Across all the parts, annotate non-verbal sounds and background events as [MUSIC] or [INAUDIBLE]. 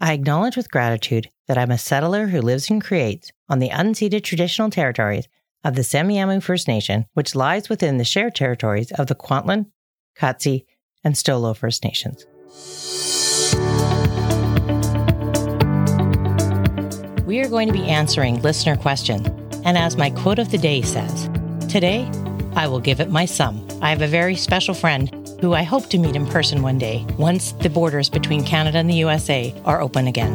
I acknowledge with gratitude that I'm a settler who lives and creates on the unceded traditional territories of the Semiahmoo First Nation, which lies within the shared territories of the Kwantlen, Katzie, and Stolo First Nations. We are going to be answering listener questions, and as my quote of the day says, today I will give it my sum. I have a very special friend who I hope to meet in person one day once the borders between Canada and the USA are open again.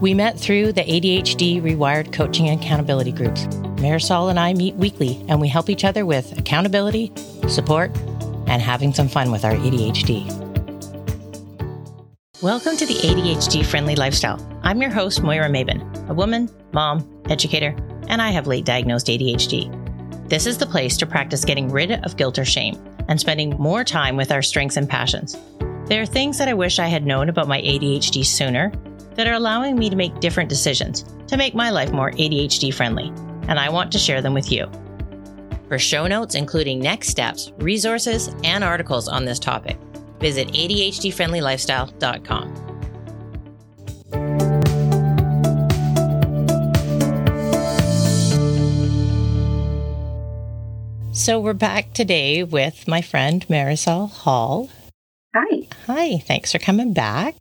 We met through the ADHD Rewired Coaching and Accountability Groups. Marisol and I meet weekly and we help each other with accountability, support, and having some fun with our ADHD. Welcome to the ADHD Friendly Lifestyle. I'm your host, Moira Maben, a woman, mom, educator, and I have late diagnosed ADHD. This is the place to practice getting rid of guilt or shame and spending more time with our strengths and passions. There are things that I wish I had known about my ADHD sooner that are allowing me to make different decisions to make my life more ADHD friendly, and I want to share them with you. For show notes, including next steps, resources, and articles on this topic, visit ADHDfriendlylifestyle.com. So we're back today with my friend Marisol Hall. Hi. Hi, thanks for coming back.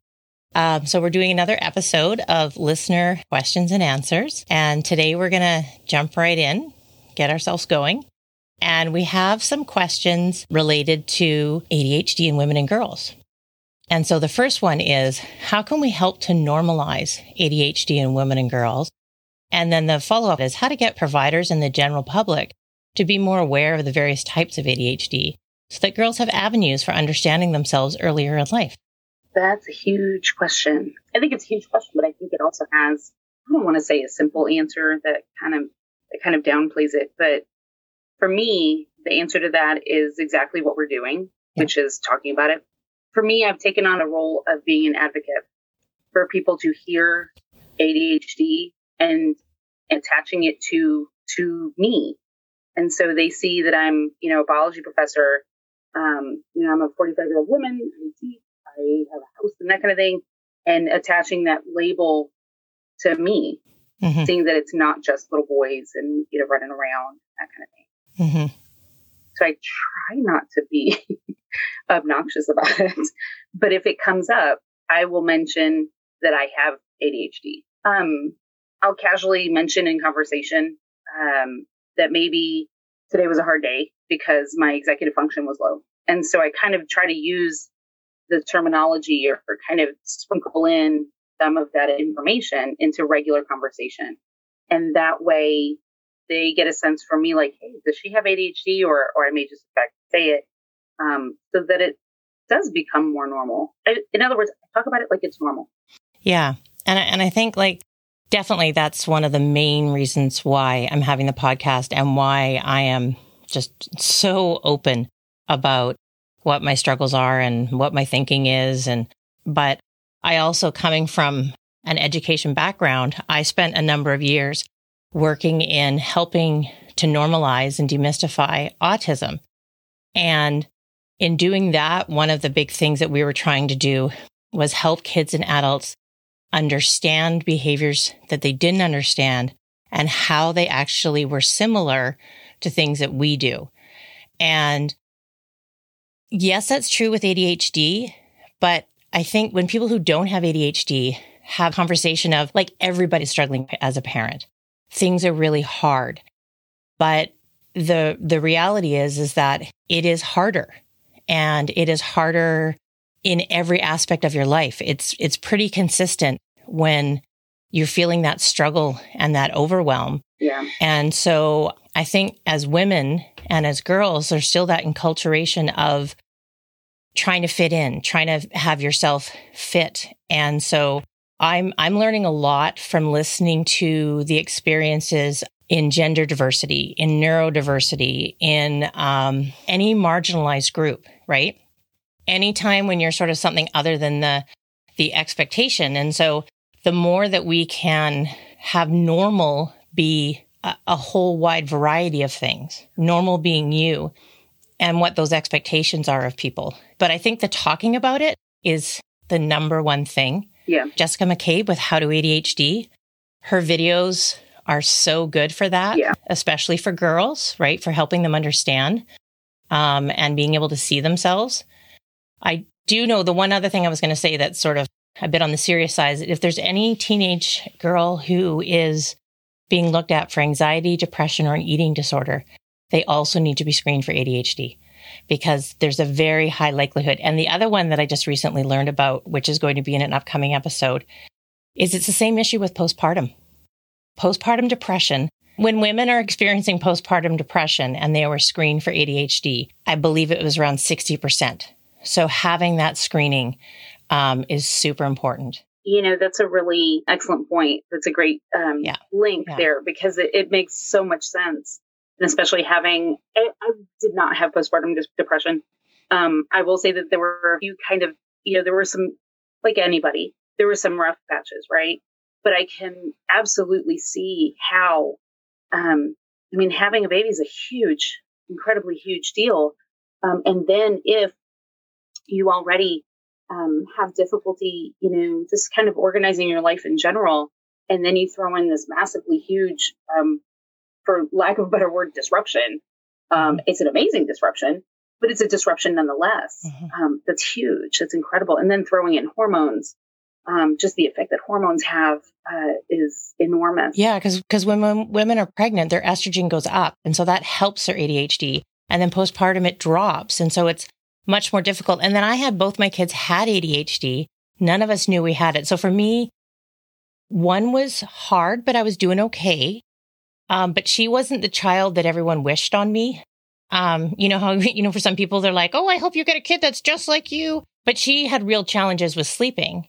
Um, so we're doing another episode of listener questions and answers. And today we're going to jump right in, get ourselves going. And we have some questions related to ADHD in women and girls. And so the first one is, how can we help to normalize ADHD in women and girls? And then the follow up is how to get providers and the general public to be more aware of the various types of ADHD so that girls have avenues for understanding themselves earlier in life? That's a huge question. I think it's a huge question, but I think it also has, I don't want to say a simple answer that kind of, that kind of downplays it. But for me, the answer to that is exactly what we're doing, yeah. which is talking about it. For me, I've taken on a role of being an advocate for people to hear ADHD and attaching it to, to me and so they see that I'm, you know, a biology professor. Um, you know, I'm a 45 year old woman. I teach, I have a house and that kind of thing. And attaching that label to me, mm-hmm. seeing that it's not just little boys and, you know, running around, that kind of thing. Mm-hmm. So I try not to be [LAUGHS] obnoxious about it. But if it comes up, I will mention that I have ADHD. Um, I'll casually mention in conversation um, that maybe today was a hard day because my executive function was low. And so I kind of try to use the terminology or, or kind of sprinkle in some of that information into regular conversation. And that way they get a sense from me like, hey, does she have ADHD? Or, or I may just say it um, so that it does become more normal. I, in other words, I talk about it like it's normal. Yeah. And I, and I think like definitely that's one of the main reasons why I'm having the podcast and why I am just so open about what my struggles are and what my thinking is. And, but I also coming from an education background, I spent a number of years working in helping to normalize and demystify autism. And in doing that, one of the big things that we were trying to do was help kids and adults understand behaviors that they didn't understand and how they actually were similar to things that we do. And yes, that's true with ADHD, but I think when people who don't have ADHD have conversation of like everybody's struggling as a parent, things are really hard. But the the reality is is that it is harder and it is harder in every aspect of your life. It's, it's pretty consistent when you're feeling that struggle and that overwhelm. Yeah. And so I think as women and as girls, there's still that enculturation of trying to fit in, trying to have yourself fit. And so I'm, I'm learning a lot from listening to the experiences in gender diversity, in neurodiversity, in um, any marginalized group, right? Anytime when you're sort of something other than the the expectation. And so the more that we can have normal be a, a whole wide variety of things, normal being you and what those expectations are of people. But I think the talking about it is the number one thing Yeah. Jessica McCabe with How to ADHD. Her videos are so good for that, Yeah. especially for girls, right? For helping them understand um, and being able to see themselves. I do know the one other thing I was going to say that's sort of a bit on the serious side. If there's any teenage girl who is being looked at for anxiety, depression, or an eating disorder, they also need to be screened for ADHD because there's a very high likelihood. And the other one that I just recently learned about, which is going to be in an upcoming episode, is it's the same issue with postpartum. Postpartum depression. When women are experiencing postpartum depression and they were screened for ADHD, I believe it was around 60%. So having that screening um, is super important. You know, that's a really excellent point. That's a great um, Yeah. link Yeah. there because it, it makes so much sense. And especially having, I, I did not have postpartum depression. Um, I will say that there were a few kind of, you know, there were some, like anybody, there were some rough patches, right? But I can absolutely see how, um, I mean, having a baby is a huge, incredibly huge deal. Um, and then if you already um, have difficulty, you know, just kind of organizing your life in general, and then you throw in this massively huge, um, for lack of a better word, disruption. Um, it's an amazing disruption, but it's a disruption nonetheless. Mhm. Um, that's huge. That's incredible. And then throwing in hormones, um, just the effect that hormones have uh, is enormous. Yeah, because because when wom- women are pregnant, their estrogen goes up, and so that helps their ADHD. And then postpartum, it drops, and so it's much more difficult. And then I had both my kids had ADHD. None of us knew we had it. So for me, one was hard, but I was doing okay. Um, but she wasn't the child that everyone wished on me. Um, you know how [LAUGHS] you know for some people they're like, "Oh, I hope you get a kid that's just like you." But she had real challenges with sleeping.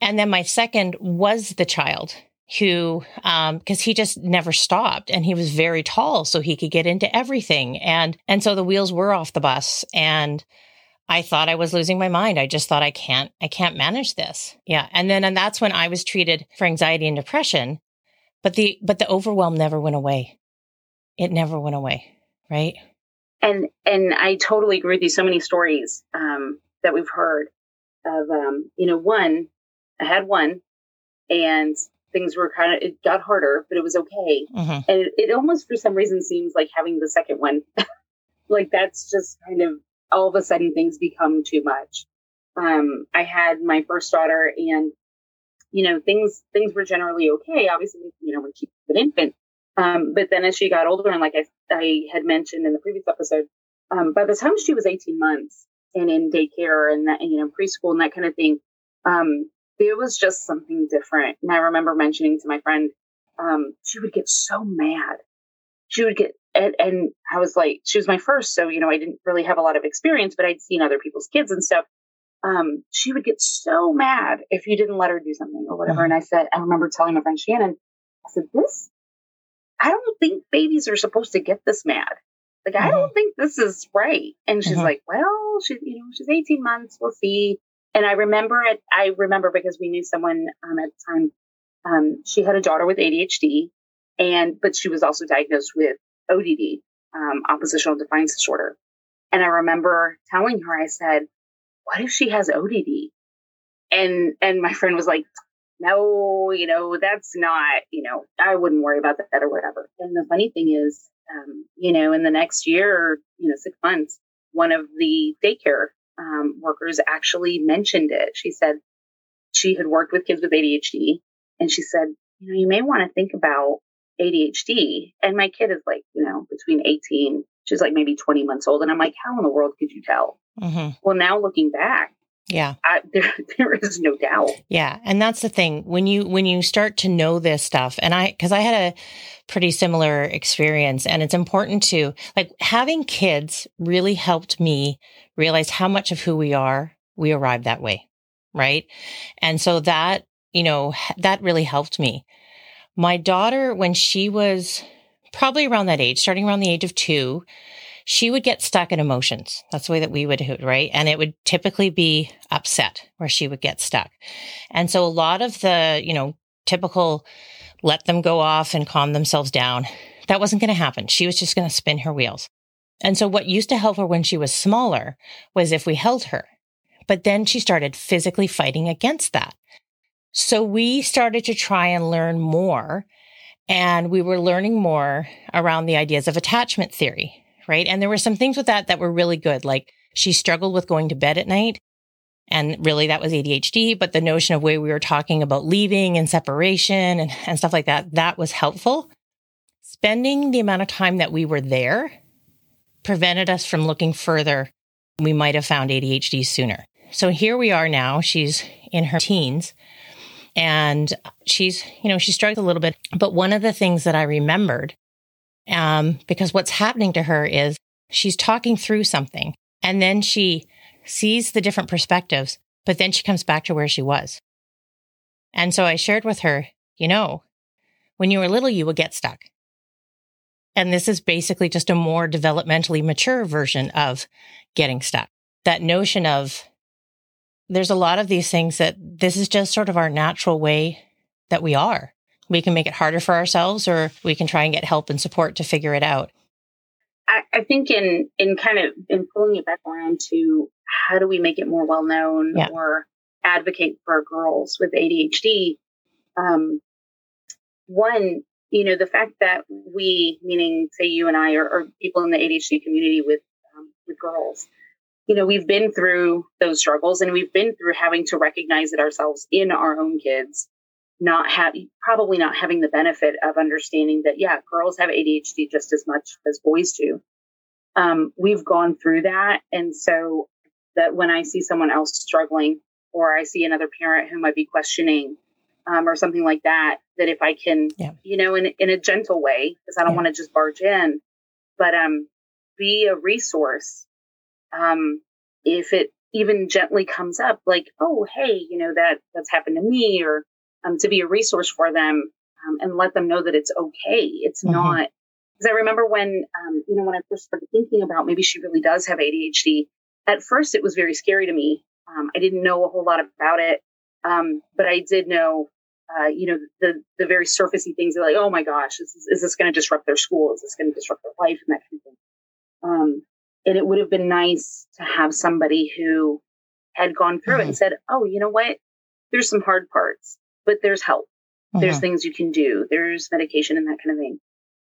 And then my second was the child who, um, cause he just never stopped and he was very tall. So he could get into everything. And, and so the wheels were off the bus and I thought I was losing my mind. I just thought I can't, I can't manage this. Yeah. And then, and that's when I was treated for anxiety and depression, but the, but the overwhelm never went away. It never went away. Right. and and I totally agree with you. So many stories um, that we've heard of, um, you know, one I had one, and things were kind of it got harder, but it was okay. hmm And it, it almost, for some reason, seems like having the second one, [LAUGHS] like that's just kind of all of a sudden things become too much. Um, I had my first daughter, and you know things things were generally okay. Obviously, you know when she's an infant, um, but then as she got older, and like I, I had mentioned in the previous episode, um, by the time she was 18 months and in daycare and that, you know, preschool and that kind of thing, um, there was just something different. And I remember mentioning to my friend, um, she would get so mad. She would get, and, and I was like, she was my first. So, you know, I didn't really have a lot of experience, but I'd seen other people's kids and stuff. Um, she would get so mad if you didn't let her do something or whatever. Mhm. And I said, I remember telling my friend Shannon, I said, this, I don't think babies are supposed to get this mad. Like, I don't think this is right. And she's Mhm. like, well, she, you know, she's 18 months. We'll see. And I remember it. I remember because we knew someone um, at the time. Um, she had a daughter with ADHD, and but she was also diagnosed with ODD, um, oppositional defiance disorder. And I remember telling her, I said, "What if she has ODD?" And and my friend was like, "No, you know, that's not. You know, I wouldn't worry about that or whatever." And the funny thing is, um, you know, in the next year, you know, six months, one of the daycare um, workers actually mentioned it. She said she had worked with kids with ADHD, and she said, you know, you may want to think about ADHD. And my kid is like, you know, between 18, she's like maybe 20 months old. And I'm like, how in the world could you tell? hmm Well, now looking back, Yeah. I, [LAUGHS] there, there is no doubt. Yeah, and that's the thing when you when you start to know this stuff and I cuz I had a pretty similar experience and it's important to like having kids really helped me realize how much of who we are we arrive that way, right? And so that, you know, that really helped me. My daughter when she was probably around that age, starting around the age of 2, she would get stuck in emotions. That's the way that we would, right? And it would typically be upset where she would get stuck. And so a lot of the, you know, typical let them go off and calm themselves down, that wasn't going to happen. She was just going to spin her wheels. And so what used to help her when she was smaller was if we held her. But then she started physically fighting against that. So we started to try and learn more and we were learning more around the ideas of attachment theory, right? And there were some things with that that were really good. Like she struggled with going to bed at night. And really that was ADHD, but the notion of way we were talking about leaving and separation and, and stuff like that, that was helpful. Spending the amount of time that we were there prevented us from looking further. We might have found ADHD sooner. So here we are now. She's in her teens and she's, you know, she struggled a little bit. But one of the things that I remembered, um, because what's happening to her is she's talking through something and then she sees the different perspectives, but then she comes back to where she was. And so I shared with her, you know, when you were little, you would get stuck. And this is basically just a more developmentally mature version of getting stuck. That notion of there's a lot of these things that this is just sort of our natural way that we are. We can make it harder for ourselves or we can try and get help and support to figure it out. I, I think in in kind of in pulling it back around to how do we make it more well known yeah. or advocate for girls with ADHD, um, one, you know, the fact that we, meaning say you and I, or, or people in the ADHD community with um, with girls, you know, we've been through those struggles and we've been through having to recognize it ourselves in our own kids, not have probably not having the benefit of understanding that, yeah, girls have ADHD just as much as boys do. Um, we've gone through that. And so that when I see someone else struggling or I see another parent who might be questioning um, or something like that, that if I can, yeah. you know, in, in a gentle way, because I don't yeah. want to just barge in, but um, be a resource um, if it even gently comes up, like, oh, hey, you know, that that's happened to me, or um, to be a resource for them um, and let them know that it's okay. It's mm-hmm. not. Because I remember when, um, you know, when I first started thinking about maybe she really does have ADHD, at first it was very scary to me. Um, I didn't know a whole lot about it, um, but I did know, uh, you know, the the very surfacey things. Like, oh my gosh, is, is this going to disrupt their school? Is this going to disrupt their life and that kind of thing? Um, and it would have been nice to have somebody who had gone through mm-hmm. it and said, Oh, you know what? There's some hard parts, but there's help. Mm-hmm. There's things you can do. There's medication and that kind of thing.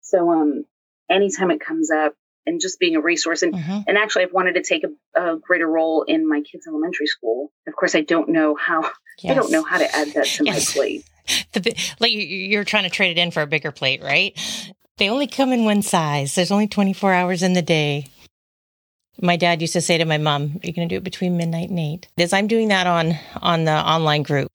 So, um, anytime it comes up and just being a resource and, mm-hmm. and actually I've wanted to take a, a, greater role in my kids' elementary school. Of course, I don't know how, yes. I don't know how to add that to yes. my plate. [LAUGHS] The, like you're trying to trade it in for a bigger plate, right? They only come in one size. There's only 24 hours in the day. My dad used to say to my mom, Are "You're going to do it between midnight and 8. As I'm doing that on on the online group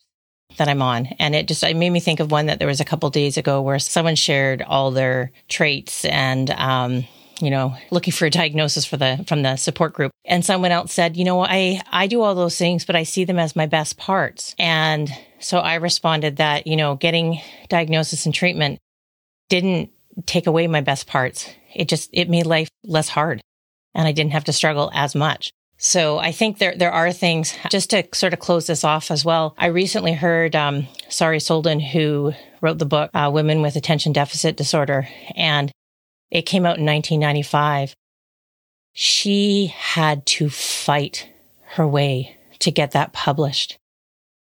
that I'm on, and it just it made me think of one that there was a couple days ago where someone shared all their traits and um, you know, looking for a diagnosis for the from the support group. And someone else said, you know, I I do all those things, but I see them as my best parts. And so I responded that, you know, getting diagnosis and treatment didn't take away my best parts. It just it made life less hard and I didn't have to struggle as much. So I think there there are things just to sort of close this off as well. I recently heard um, Sari Solden, who wrote the book uh, "Women with Attention Deficit Disorder," and it came out in 1995. She had to fight her way to get that published.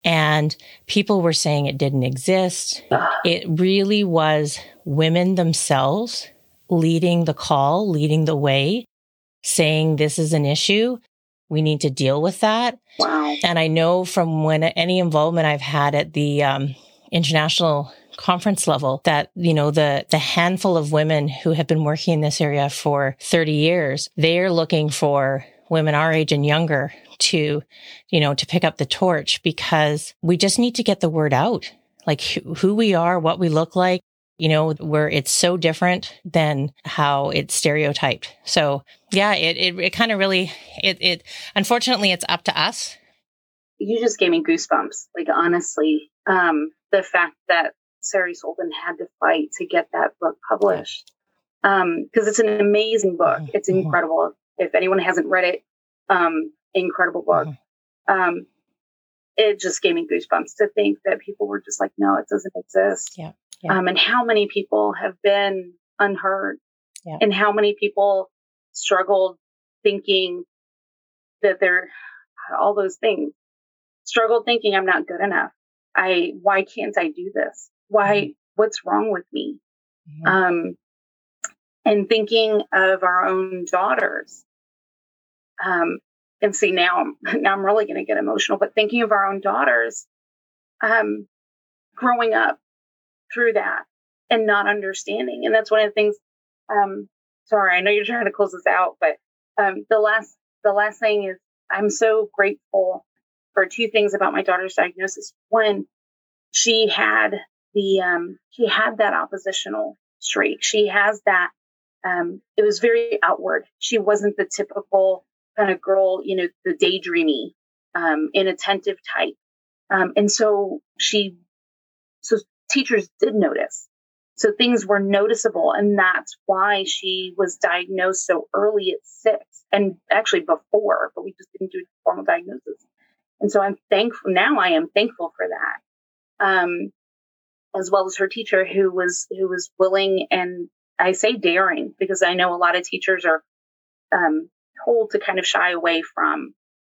And people were saying it didn't exist. It really was women themselves leading the call, leading the way saying this is an issue. We need to deal with that. Wow. And I know from when any involvement I've had at the um, international conference level that you know the the handful of women who have been working in this area for 30 years they're looking for women our age and younger to you know to pick up the torch because we just need to get the word out like who we are what we look like you know, where it's so different than how it's stereotyped. So yeah, it, it, it kind of really, it, it, unfortunately, it's up to us. You just gave me goosebumps. Like, honestly, um, the fact that Sari Solden had to fight to get that book published. Um, cause it's an amazing book. Mm-hmm. It's mm-hmm. incredible. If anyone hasn't read it, um, incredible book. Mm-hmm. Um, it just gave me goosebumps to think that people were just like, no, it doesn't exist. Yeah yeah. um, and how many people have been unheard yeah. and how many people struggled thinking that they're all those things struggled thinking i'm not good enough I, why can't I do this? Why, mm-hmm. what's wrong with me? Mm-hmm. Um, and thinking of our own daughters. Um, and see now, [LAUGHS] now I'm really going to get emotional, but thinking of our own daughters, um, growing up through that and not understanding. And that's one of the things, um, sorry, I know you're trying to close this out, but, um, the last, the last thing is I'm so grateful for two things about my daughter's diagnosis. One, she had the, um, she had that oppositional streak. She has that, um, it was very outward. She wasn't the typical kind of girl, you know, the daydreamy, um, inattentive type. Um, and so she, so teachers did notice. So things were noticeable. And that's why she was diagnosed so early at six and actually before, but we just didn't do a formal diagnosis. And so I'm thankful now. I am thankful for that. Um, as well as her teacher who was, who was willing and I say daring because I know a lot of teachers are, um, told to kind of shy away from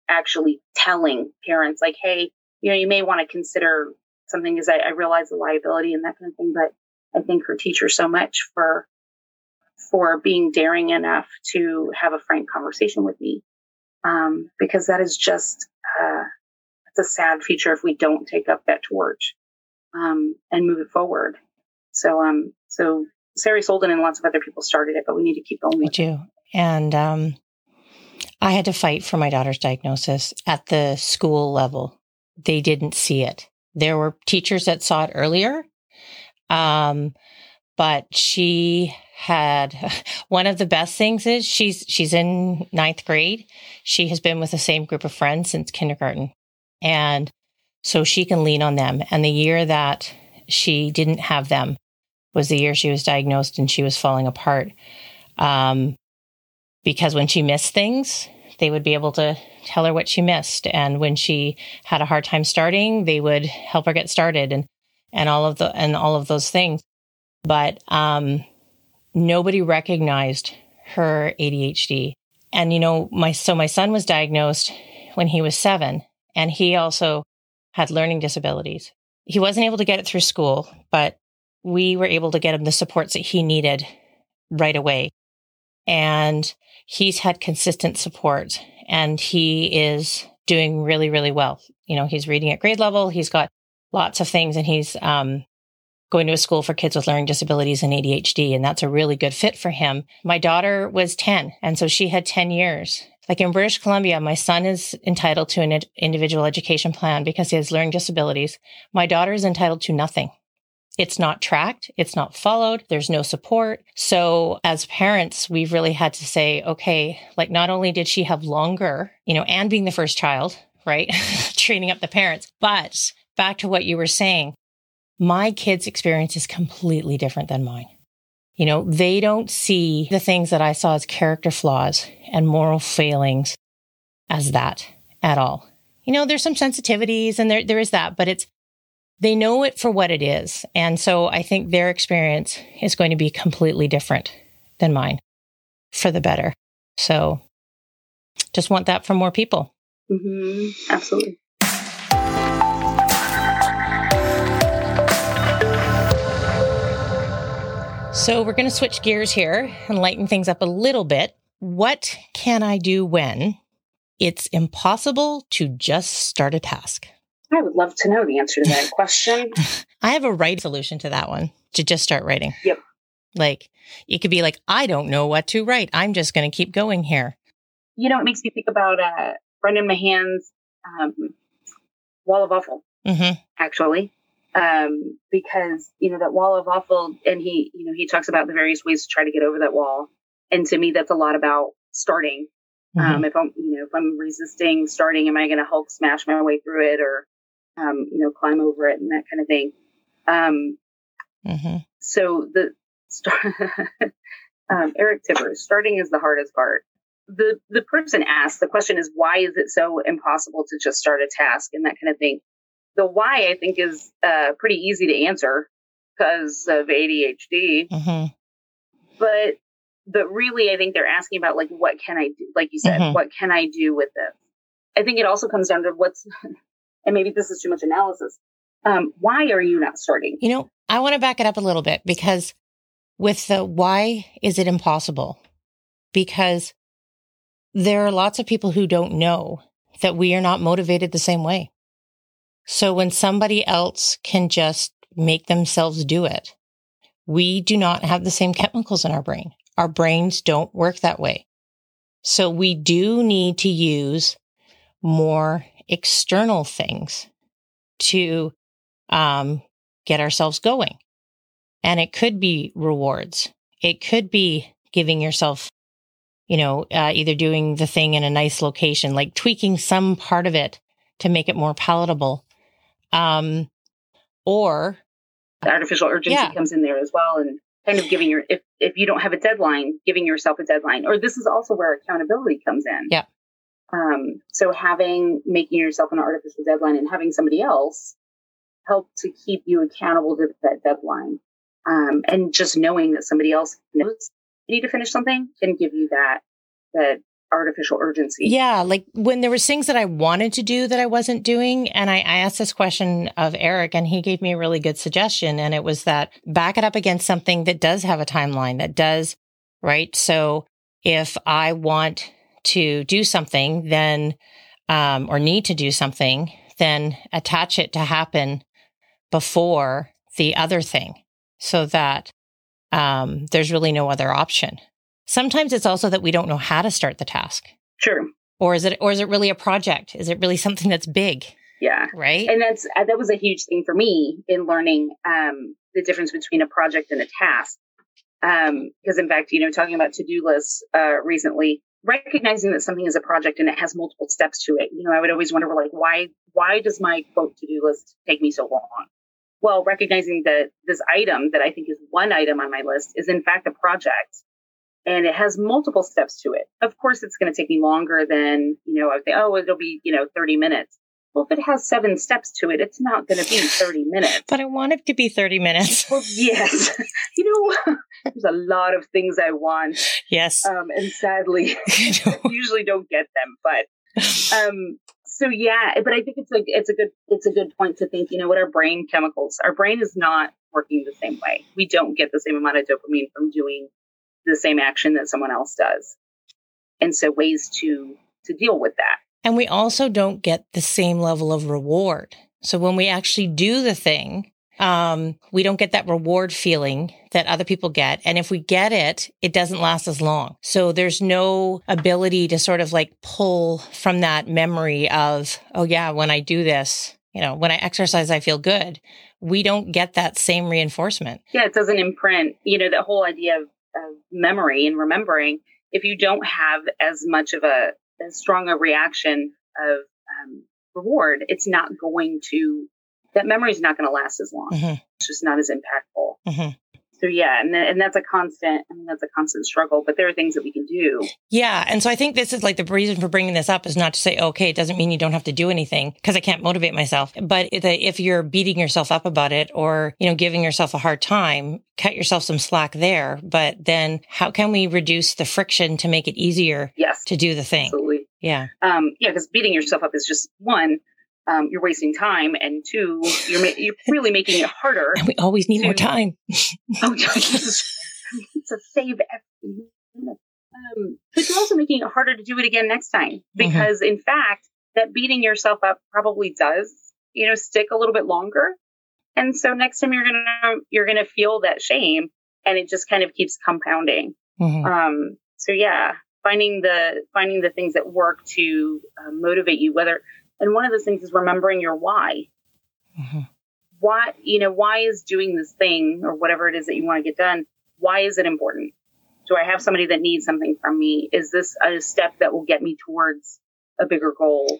actually telling parents like, Hey, you know, you may want to consider something is I, I realize the liability and that kind of thing. But I thank her teacher so much for for being daring enough to have a frank conversation with me, um, because that is just uh, it's a sad feature if we don't take up that torch um, and move it forward. So um, so Sari Solden and lots of other people started it, but we need to keep going. We do, and um, I had to fight for my daughter's diagnosis at the school level. They didn't see it. There were teachers that saw it earlier. Um, but she had [LAUGHS] one of the best things is she's she's in ninth grade. She has been with the same group of friends since kindergarten. And so she can lean on them. And the year that she didn't have them was the year she was diagnosed and she was falling apart. Um, because when she missed things, they would be able to tell her what she missed. And when she had a hard time starting, they would help her get started and, and all of the, and all of those things. But, um, nobody recognized her ADHD. And, you know, my, so my son was diagnosed when he was seven and he also had learning disabilities. He wasn't able to get it through school, but we were able to get him the supports that he needed right away. And he's had consistent support and he is doing really, really well. You know, he's reading at grade level. He's got lots of things and he's, um, going to a school for kids with learning disabilities and ADHD. And that's a really good fit for him. My daughter was 10. And so she had 10 years. Like in British Columbia, my son is entitled to an individual education plan because he has learning disabilities. My daughter is entitled to nothing. It's not tracked. It's not followed. There's no support. So as parents, we've really had to say, okay, like not only did she have longer, you know, and being the first child, right? [LAUGHS] Training up the parents, but back to what you were saying, my kids' experience is completely different than mine. You know, they don't see the things that I saw as character flaws and moral failings as that at all. You know, there's some sensitivities and there, there is that, but it's, they know it for what it is. And so I think their experience is going to be completely different than mine for the better. So just want that for more people. Mm-hmm. Absolutely. So we're going to switch gears here and lighten things up a little bit. What can I do when it's impossible to just start a task? I would love to know the answer to that [LAUGHS] question. I have a right solution to that one to just start writing. Yep. Like it could be like, I don't know what to write. I'm just going to keep going here. You know, it makes me think about uh, Brendan Mahan's um, Wall of Awful, mm-hmm. actually, um, because you know that Wall of Awful, and he, you know, he talks about the various ways to try to get over that wall. And to me, that's a lot about starting. Mm-hmm. Um, if I'm, you know, if I'm resisting starting, am I going to Hulk smash my way through it, or um, you know, climb over it and that kind of thing. Um, mm-hmm. So the [LAUGHS] um, Eric Tivers, starting is the hardest part. The the person asked the question is why is it so impossible to just start a task and that kind of thing. The why I think is uh, pretty easy to answer because of ADHD. Mm-hmm. But but really, I think they're asking about like what can I do? Like you said, mm-hmm. what can I do with this? I think it also comes down to what's [LAUGHS] and maybe this is too much analysis, Um, why are you not starting? You know, I want to back it up a little bit because with the why is it impossible? Because there are lots of people who don't know that we are not motivated the same way. So when somebody else can just make themselves do it, we do not have the same chemicals in our brain. Our brains don't work that way. So we do need to use more external things to um, get ourselves going. And it could be rewards. It could be giving yourself, you know, uh, either doing the thing in a nice location, like tweaking some part of it to make it more palatable. Um, or the artificial urgency yeah. comes in there as well. And kind of giving your, if, if you don't have a deadline, giving yourself a deadline, or this is also where accountability comes in. Yeah. Um, so having, making yourself an artificial deadline and having somebody else help to keep you accountable to that deadline. Um, and just knowing that somebody else knows you need to finish something can give you that, that artificial urgency. Yeah. Like when there was things that I wanted to do that I wasn't doing. And I, I, asked this question of Eric and he gave me a really good suggestion. And it was that back it up against something that does have a timeline that does, right? So if I want to do something, then, um, or need to do something, then attach it to happen before the other thing so that um, there's really no other option. Sometimes it's also that we don't know how to start the task. Sure. Or is it, or is it really a project? Is it really something that's big? Yeah. Right. And that's, uh, that was a huge thing for me in learning, um, the difference between a project and a task. Um, because in fact, you know, talking about to-do lists, uh, recently, recognizing that something is a project and it has multiple steps to it. You know, I would always wonder like, why, why does my quote to-do list take me so long? Well, recognizing that this item that I think is one item on my list is in fact a project and it has multiple steps to it. Of course, it's going to take me longer than, you know, I would think, oh, it'll be, you know, 30 minutes. Well, if it has seven steps to it, it's not going to be [SIGHS] 30 minutes. But I want it to be 30 minutes. [LAUGHS] well, yes. [LAUGHS] you know, [LAUGHS] there's a lot of things I want. Yes. Um, and sadly, usually don't get them. But [SIGHS] um, so yeah, but I think it's a it's a good it's a good point to think. You know, what our brain chemicals? Our brain is not working the same way. We don't get the same amount of dopamine from doing the same action that someone else does, and so ways to to deal with that. And we also don't get the same level of reward. So when we actually do the thing, um, we don't get that reward feeling that other people get. And if we get it, it doesn't last as long. So there's no ability to sort of like pull from that memory of, oh yeah, when I do this, you know, when I exercise, I feel good. We don't get that same reinforcement. Yeah, it doesn't imprint, you know, the whole idea of, of memory and remembering. If you don't have as much of a as strong a reaction of um, reward, it's not going to that memory is not going to last as long. Mm-hmm. It's just not as impactful. Mm-hmm. So yeah, and and that's a constant. I mean, that's a constant struggle. But there are things that we can do. Yeah, and so I think this is like the reason for bringing this up is not to say, okay, it doesn't mean you don't have to do anything because I can't motivate myself. But if you're beating yourself up about it or you know giving yourself a hard time, cut yourself some slack there. But then, how can we reduce the friction to make it easier? Yes. to do the thing. Absolutely. Yeah. Um, yeah, because beating yourself up is just one um, you're wasting time, and two, you're ma- you're really making it harder. And [LAUGHS] we always need to, more time. [LAUGHS] oh, [LAUGHS] to save every minute. Um, but you're also making it harder to do it again next time mm-hmm. because, mm-hmm. in fact, that beating yourself up probably does, you know, stick a little bit longer. And so next time you're gonna you're gonna feel that shame, and it just kind of keeps compounding. Mm-hmm. Um, so yeah, finding the finding the things that work to uh, motivate you, whether and one of those things is remembering your why. Mm-hmm. Why, you know, why is doing this thing or whatever it is that you want to get done? Why is it important? Do I have somebody that needs something from me? Is this a step that will get me towards a bigger goal?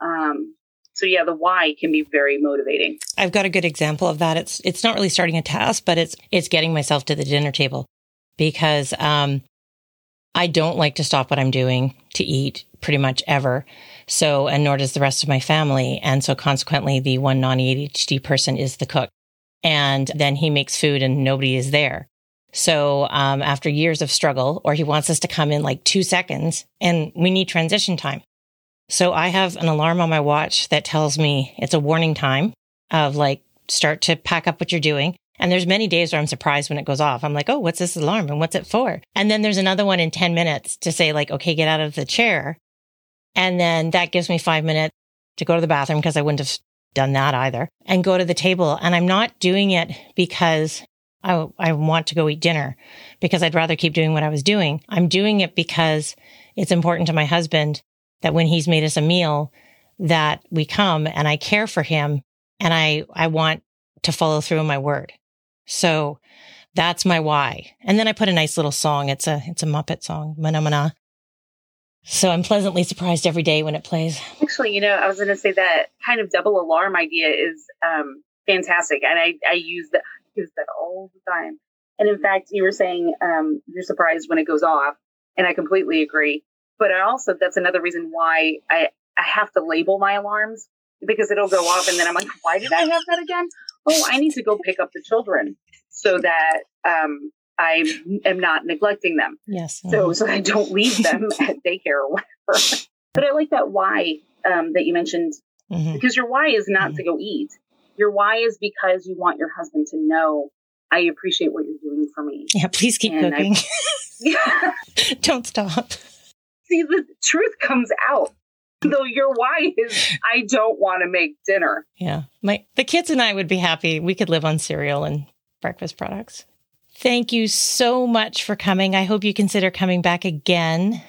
Um, so yeah, the why can be very motivating. I've got a good example of that. It's it's not really starting a task, but it's it's getting myself to the dinner table because um, I don't like to stop what I'm doing to eat pretty much ever. So, and nor does the rest of my family. And so consequently, the one non ADHD person is the cook. And then he makes food and nobody is there. So, um, after years of struggle, or he wants us to come in like two seconds and we need transition time. So I have an alarm on my watch that tells me it's a warning time. of like start to pack up what you're doing. And there's many days where I'm surprised when it goes off. I'm like, oh, what's this alarm and what's it for? And then there's another one in 10 minutes to say like, okay, get out of the chair. And then that gives me five minutes to go to the bathroom because I wouldn't have done that either and go to the table. And I'm not doing it because I, I want to go eat dinner because I'd rather keep doing what I was doing. I'm doing it because it's important to my husband that when he's made us a meal that we come and I care for him and I, I want to follow through on my word. So that's my why. And then I put a nice little song. It's a, it's a Muppet song, Mana Mana. So I'm pleasantly surprised every day when it plays. Actually, you know, I was going to say that kind of double alarm idea is um, fantastic. And I, I use that, use that all the time. And in fact, you were saying um, you're surprised when it goes off. And I completely agree. But I also, that's another reason why I, I have to label my alarms because it'll go off and then I'm like, why did I have that again? Oh, I need to go pick up the children so that um, I am not neglecting them. Yes. So uh-huh. so I don't leave them [LAUGHS] at daycare or whatever. But I like that why um, that you mentioned mm-hmm. because your why is not mm-hmm. to go eat. Your why is because you want your husband to know I appreciate what you're doing for me. Yeah, please keep and cooking. I, [LAUGHS] yeah. [LAUGHS] don't stop. See, the truth comes out [LAUGHS] though your why is I don't want to make dinner. Yeah. My the kids and I would be happy. We could live on cereal and breakfast products. Thank you so much for coming. I hope you consider coming back again.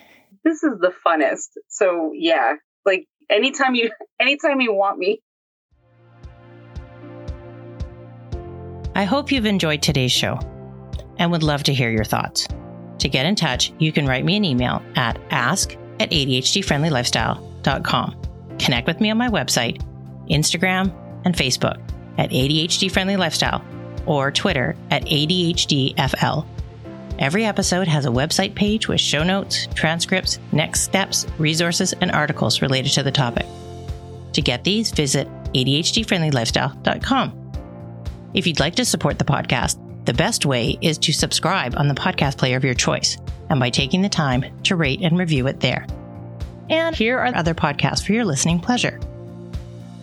This is the funnest. So yeah, like anytime you anytime you want me. I hope you've enjoyed today's show and would love to hear your thoughts. To get in touch, you can write me an email at ask at ADHDfriendlylifestyle.com. Connect with me on my website, Instagram, and Facebook at ADHD Friendly Lifestyle or Twitter at ADHDFL. Every episode has a website page with show notes, transcripts, next steps, resources, and articles related to the topic. To get these, visit ADHDfriendlylifestyle.com. If you'd like to support the podcast, the best way is to subscribe on the podcast player of your choice and by taking the time to rate and review it there. And here are other podcasts for your listening pleasure.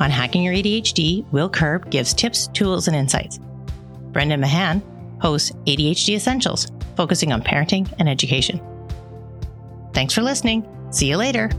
On Hacking Your ADHD, Will Curb gives tips, tools, and insights. Brendan Mahan hosts ADHD Essentials, focusing on parenting and education. Thanks for listening. See you later.